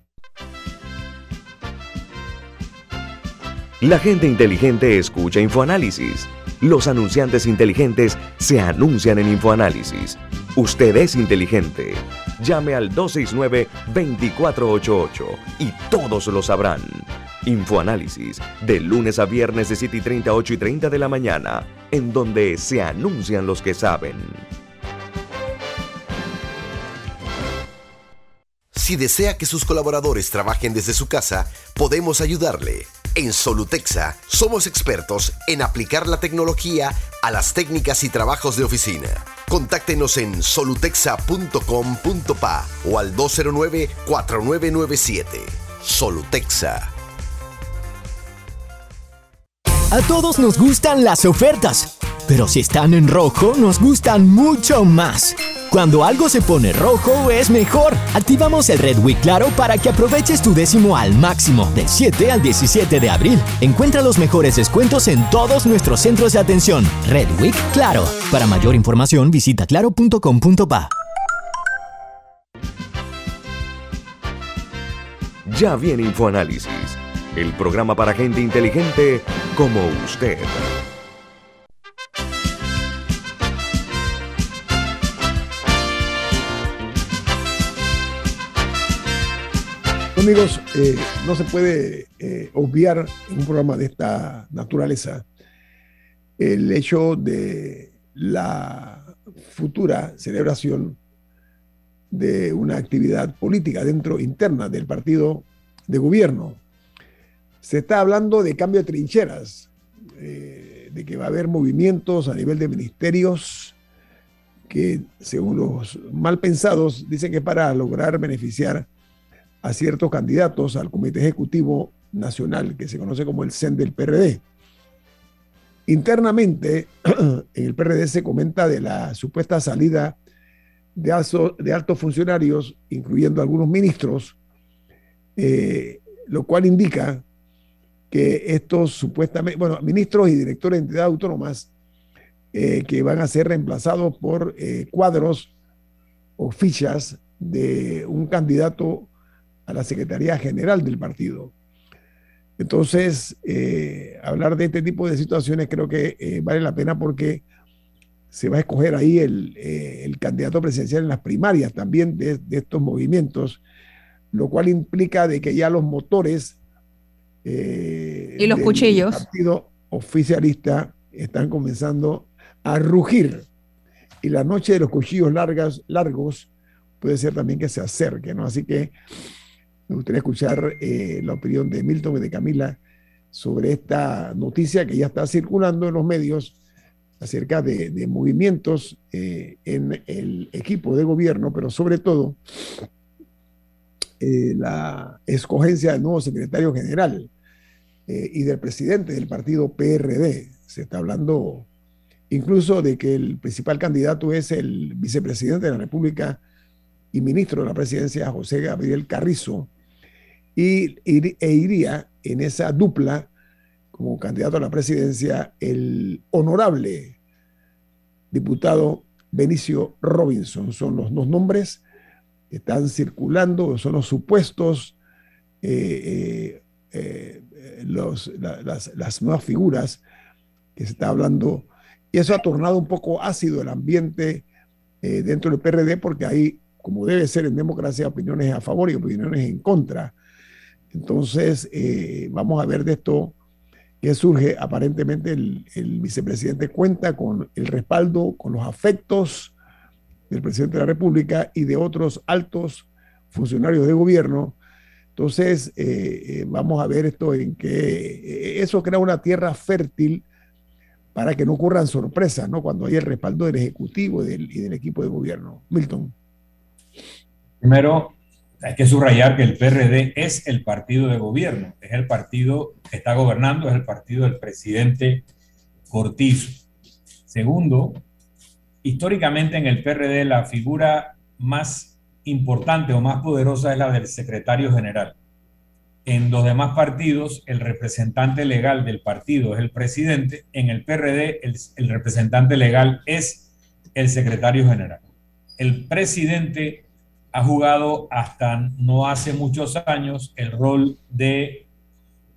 La gente inteligente escucha InfoAnálisis. Los anunciantes inteligentes se anuncian en InfoAnálisis. Usted es inteligente. Llame al 269-2488 y todos lo sabrán. Infoanálisis, de lunes a viernes de 7 y 30, 8 y 30 de la mañana, en donde se anuncian los que saben. Si desea que sus colaboradores trabajen desde su casa, podemos ayudarle. En Solutexa somos expertos en aplicar la tecnología a las técnicas y trabajos de oficina. Contáctenos en solutexa.com.pa o al 209-4997. Solutexa. A todos nos gustan las ofertas, pero si están en rojo nos gustan mucho más. Cuando algo se pone rojo es mejor. Activamos el Red Week Claro para que aproveches tu décimo al máximo del 7 al 17 de abril. Encuentra los mejores descuentos en todos nuestros centros de atención. Red Week Claro. Para mayor información visita claro.com.pa. Ya viene InfoAnálisis, el programa para gente inteligente como usted. Amigos, eh, no se puede eh, obviar en un programa de esta naturaleza el hecho de la futura celebración de una actividad política dentro interna del partido de gobierno. Se está hablando de cambio de trincheras, eh, de que va a haber movimientos a nivel de ministerios que, según los mal pensados, dicen que para lograr beneficiar a ciertos candidatos al Comité Ejecutivo Nacional, que se conoce como el CEN del PRD. Internamente, <clears throat> en el PRD se comenta de la supuesta salida de, altos funcionarios, incluyendo algunos ministros, eh, lo cual indica que estos supuestamente, bueno, ministros y directores de entidades autónomas eh, que van a ser reemplazados por eh, cuadros o fichas de un candidato a la Secretaría General del partido. Entonces, eh, hablar de este tipo de situaciones creo que eh, vale la pena porque se va a escoger ahí el, eh, candidato presidencial en las primarias también de, estos movimientos, lo cual implica de que ya los motores y los cuchillos del partido oficialista están comenzando a rugir. Y la noche de los cuchillos largas, largos puede ser también que se acerque, ¿no? Así que me gustaría escuchar eh, la opinión de Milton y de Camila sobre esta noticia que ya está circulando en los medios acerca de, movimientos eh, en el equipo de gobierno, pero sobre todo eh, la escogencia del nuevo secretario general y del presidente del partido PRD. Se está hablando incluso de que el principal candidato es el vicepresidente de la República y ministro de la presidencia, José Gabriel Carrizo, y, e iría en esa dupla como candidato a la presidencia el honorable diputado Benicio Robinson. Son los dos nombres que están circulando, son los supuestos, eh, eh, eh, los, las, las, nuevas figuras que se está hablando. Y eso ha tornado un poco ácido el ambiente dentro del PRD porque hay, como debe ser en democracia, opiniones a favor y opiniones en contra entonces, eh, vamos a ver de esto que surge. Aparentemente el, vicepresidente cuenta con el respaldo, con los afectos del presidente de la República y de otros altos funcionarios de gobierno. Entonces, eh, eh, vamos a ver esto en que eso crea una tierra fértil para que no ocurran sorpresas, ¿no? Cuando hay el respaldo del Ejecutivo y del equipo de gobierno. Milton. Primero, hay que subrayar que el PRD es el partido de gobierno, es el partido que está gobernando, es el partido del presidente Cortizo. Segundo, históricamente en el PRD la figura más importante o más poderosa es la del secretario general. En los demás partidos, el representante legal del partido es el presidente. En el PRD, el, el representante legal es el secretario general. El presidente ha jugado hasta no hace muchos años el rol de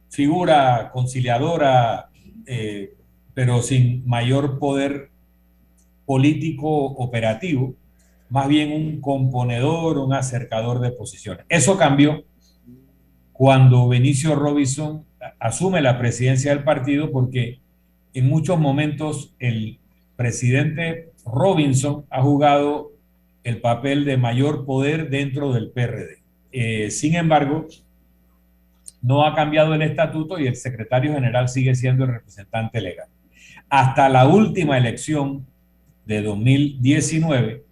figura conciliadora, eh, pero sin mayor poder político operativo, más bien un componedor, un acercador de posiciones. Eso cambió cuando Benicio Robinson asume la presidencia del partido porque en muchos momentos el presidente Robinson ha jugado el papel de mayor poder dentro del PRD. Eh, sin embargo, no ha cambiado el estatuto y el secretario general sigue siendo el representante legal. Hasta la última elección de 2019,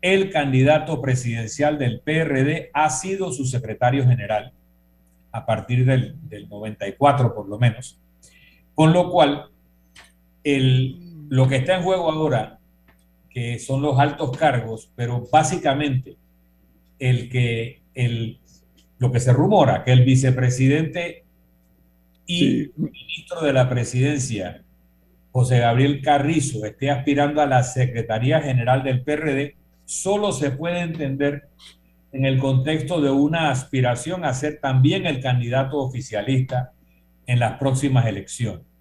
el candidato presidencial del PRD ha sido su secretario general, a partir del, 94 por lo menos, con lo cual lo que está en juego ahora que son los altos cargos, pero básicamente el que el, lo que se rumora, que el vicepresidente y ministro de la presidencia, José Gabriel Carrizo, esté aspirando a la Secretaría General del PRD, solo se puede entender en el contexto de una aspiración a ser también el candidato oficialista en las próximas elecciones.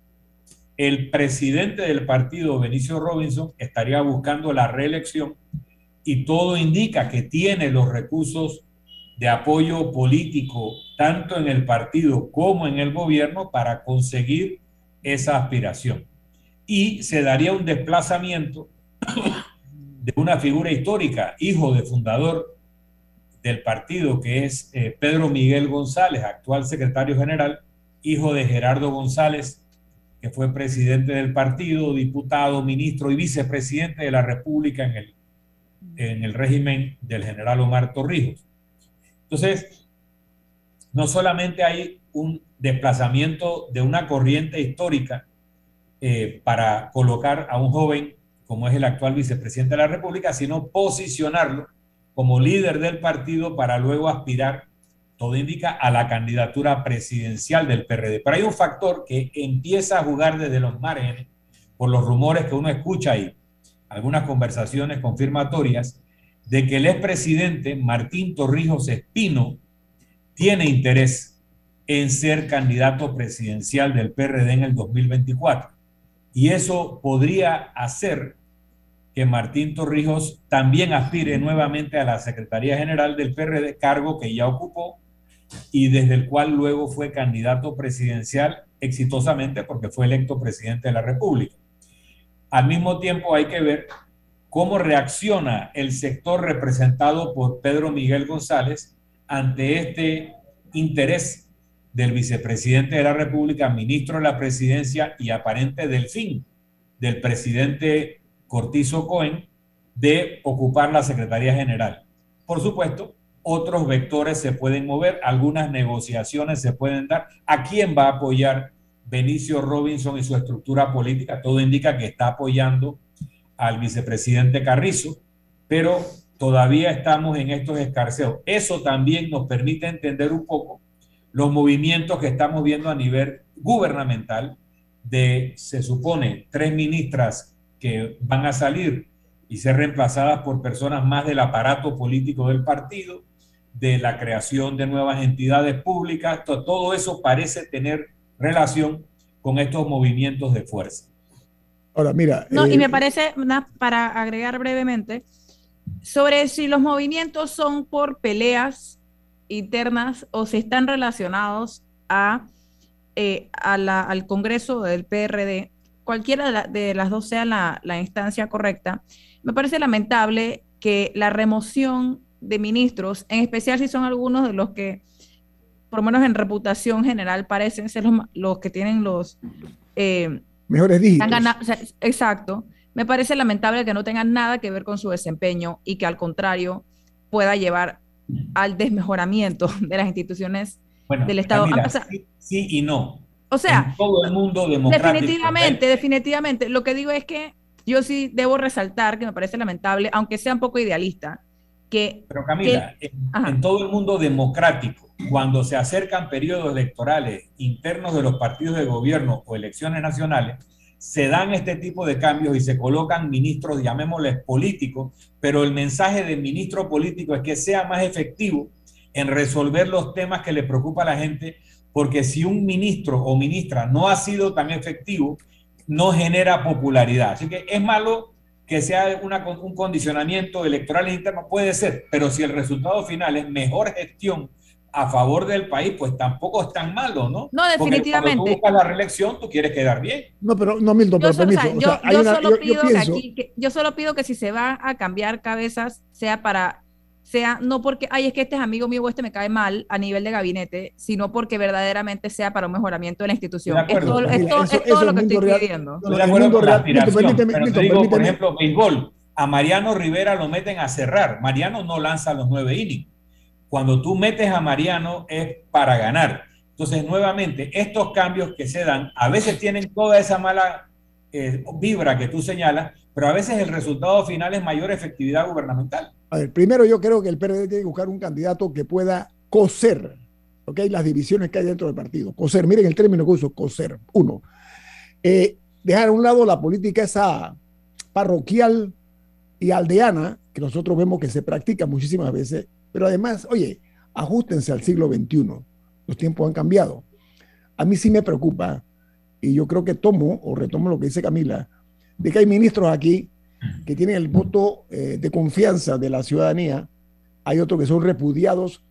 El presidente del partido, Benicio Robinson, estaría buscando la reelección y todo indica que tiene los recursos de apoyo político tanto en el partido como en el gobierno para conseguir esa aspiración. Y se daría un desplazamiento <coughs> de una figura histórica, hijo de fundador del partido, que es eh, Pedro Miguel González, actual secretario general, hijo de Gerardo González, que fue presidente del partido, diputado, ministro y vicepresidente de la República en el, en el régimen del general Omar Torrijos. Entonces, no solamente hay un desplazamiento de una corriente histórica eh, para colocar a un joven como es el actual vicepresidente de la República, sino posicionarlo como líder del partido para luego aspirar, todo indica, a la candidatura presidencial del PRD. Pero hay un factor que empieza a jugar desde los márgenes por los rumores que uno escucha ahí, algunas conversaciones confirmatorias, de que el expresidente Martín Torrijos Espino tiene interés en ser candidato presidencial del PRD en el 2024. Y eso podría hacer que Martín Torrijos también aspire nuevamente a la Secretaría General del PRD, cargo que ya ocupó y desde el cual luego fue candidato presidencial exitosamente porque fue electo presidente de la República. Al mismo tiempo hay que ver cómo reacciona el sector representado por Pedro Miguel González ante este interés del vicepresidente de la República, ministro de la presidencia y aparente delfín del presidente Cortizo Cohen de ocupar la Secretaría General. Por supuesto, otros vectores se pueden mover, algunas negociaciones se pueden dar. ¿A quién va a apoyar Benicio Robinson y su estructura política? Todo indica que está apoyando al vicepresidente Carrizo, pero todavía estamos en estos escarceos. Eso también nos permite entender un poco los movimientos que estamos viendo a nivel gubernamental de, se supone, tres ministras que van a salir y ser reemplazadas por personas más del aparato político del partido, de la creación de nuevas entidades públicas, todo eso parece tener relación con estos movimientos de fuerza. Ahora, mira. No, y me eh, parece, para agregar brevemente, sobre si los movimientos son por peleas internas o si están relacionados a, eh, al Congreso del PRD, cualquiera de, las dos sea la, la, instancia correcta, me parece lamentable que la remoción de ministros, en especial si son algunos de los que, por lo menos en reputación general, parecen ser los, los que tienen los... Eh, mejores dígitos. exacto. Me parece lamentable que no tengan nada que ver con su desempeño y que al contrario pueda llevar al desmejoramiento <laughs> de las instituciones del Estado. Ah, sí, y no. O sea, todo el mundo Definitivamente, definitivamente. Lo que digo es que yo sí debo resaltar que me parece lamentable, aunque sea un poco idealista, que... Pero Camila, en, todo el mundo democrático, cuando se acercan periodos electorales internos de los partidos de gobierno o elecciones nacionales, se dan este tipo de cambios y se colocan ministros, llamémosles políticos, pero el mensaje del ministro político es que sea más efectivo en resolver los temas que le preocupa a la gente, porque si un ministro o ministra no ha sido tan efectivo, no genera popularidad. Así que es malo que sea un condicionamiento electoral interno, puede ser, pero si el resultado final es mejor gestión a favor del país, pues tampoco es tan malo, ¿no? No, definitivamente. cuando tú buscas la reelección, tú quieres quedar bien. No, pero no, Milton, pero yo, solo pido que si se va a cambiar cabezas, sea para, sea no porque, ay, es que este es amigo mío o este me cae mal a nivel de gabinete, sino porque verdaderamente sea para un mejoramiento de la institución. es todo, lo que estoy pidiendo. Estoy de acuerdo con la aspiración, pero te digo, por ejemplo, béisbol, a Mariano Rivera lo meten a cerrar. Mariano no lanza los nueve innings cuando tú metes a Mariano es para ganar. Entonces, nuevamente, estos cambios que se dan a veces tienen toda esa mala eh, vibra que tú señalas, pero a veces el resultado final es mayor efectividad gubernamental. A ver, primero yo creo que el PRD tiene que buscar un candidato que pueda coser ¿okay? las divisiones que hay dentro del partido. Coser, miren el término que uso, coser. Uno, eh, dejar a un lado la política esa parroquial y aldeana que nosotros vemos que se practica muchísimas veces, pero además, oye, ajustense al siglo XXI. Los tiempos han cambiado. A mí sí me preocupa, y yo creo que tomo o retomo lo que dice Camila, de que hay ministros aquí que tienen el voto eh, de confianza de la ciudadanía, hay otros que son repudiados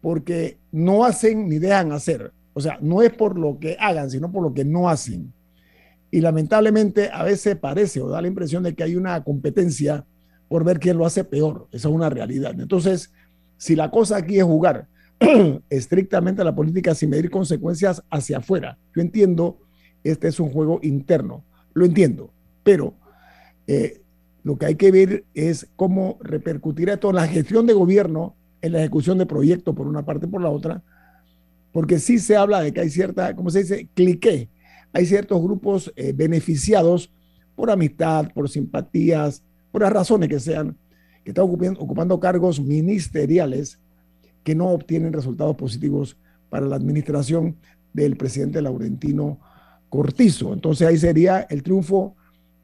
porque no hacen ni dejan hacer. O sea, no es por lo que hagan, sino por lo que no hacen. Y lamentablemente a veces parece o da la impresión de que hay una competencia por ver quién lo hace peor. Esa es una realidad. Entonces, si la cosa aquí es jugar <clears throat> estrictamente a la política sin medir consecuencias hacia afuera, yo entiendo, este es un juego interno, lo entiendo, pero eh, lo que hay que ver es cómo repercutirá esto en la gestión de gobierno, en la ejecución de proyectos por una parte y por la otra, porque sí se habla de que hay cierta, ¿cómo se dice? Cliqué. Hay ciertos grupos eh, beneficiados por amistad, por simpatías, por las razones que sean, que están ocupando cargos ministeriales que no obtienen resultados positivos para la administración del presidente Laurentino Cortizo. Entonces ahí sería el triunfo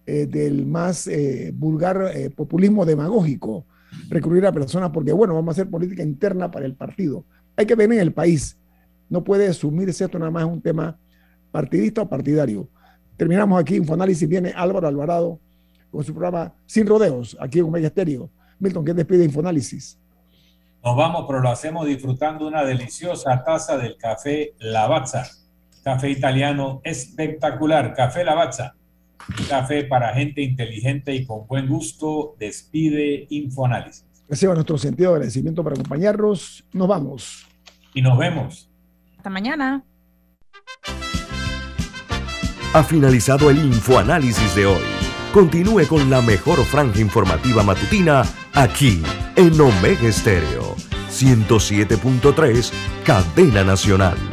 eh, del más eh, vulgar eh, populismo demagógico, recurrir a personas porque, bueno, vamos a hacer política interna para el partido. Hay que ver en el país. No puede asumirse esto nada más un tema partidista o partidario. Terminamos aquí, Infoanálisis viene Álvaro Alvarado con su programa Sin Rodeos, aquí en Omega Estéreo. Milton, ¿quién despide Infoanálisis? Nos vamos, pero lo hacemos disfrutando una deliciosa taza del café Lavazza. Café italiano espectacular, café Lavazza café para gente inteligente y con buen gusto. Despide Infoanálisis. Reciba nuestro sentido de agradecimiento por acompañarnos. Nos vamos. Y nos vemos. Hasta mañana. Ha finalizado el Infoanálisis de hoy. Continúe con la mejor franja informativa matutina aquí en Omega Estéreo 107.3, Cadena Nacional.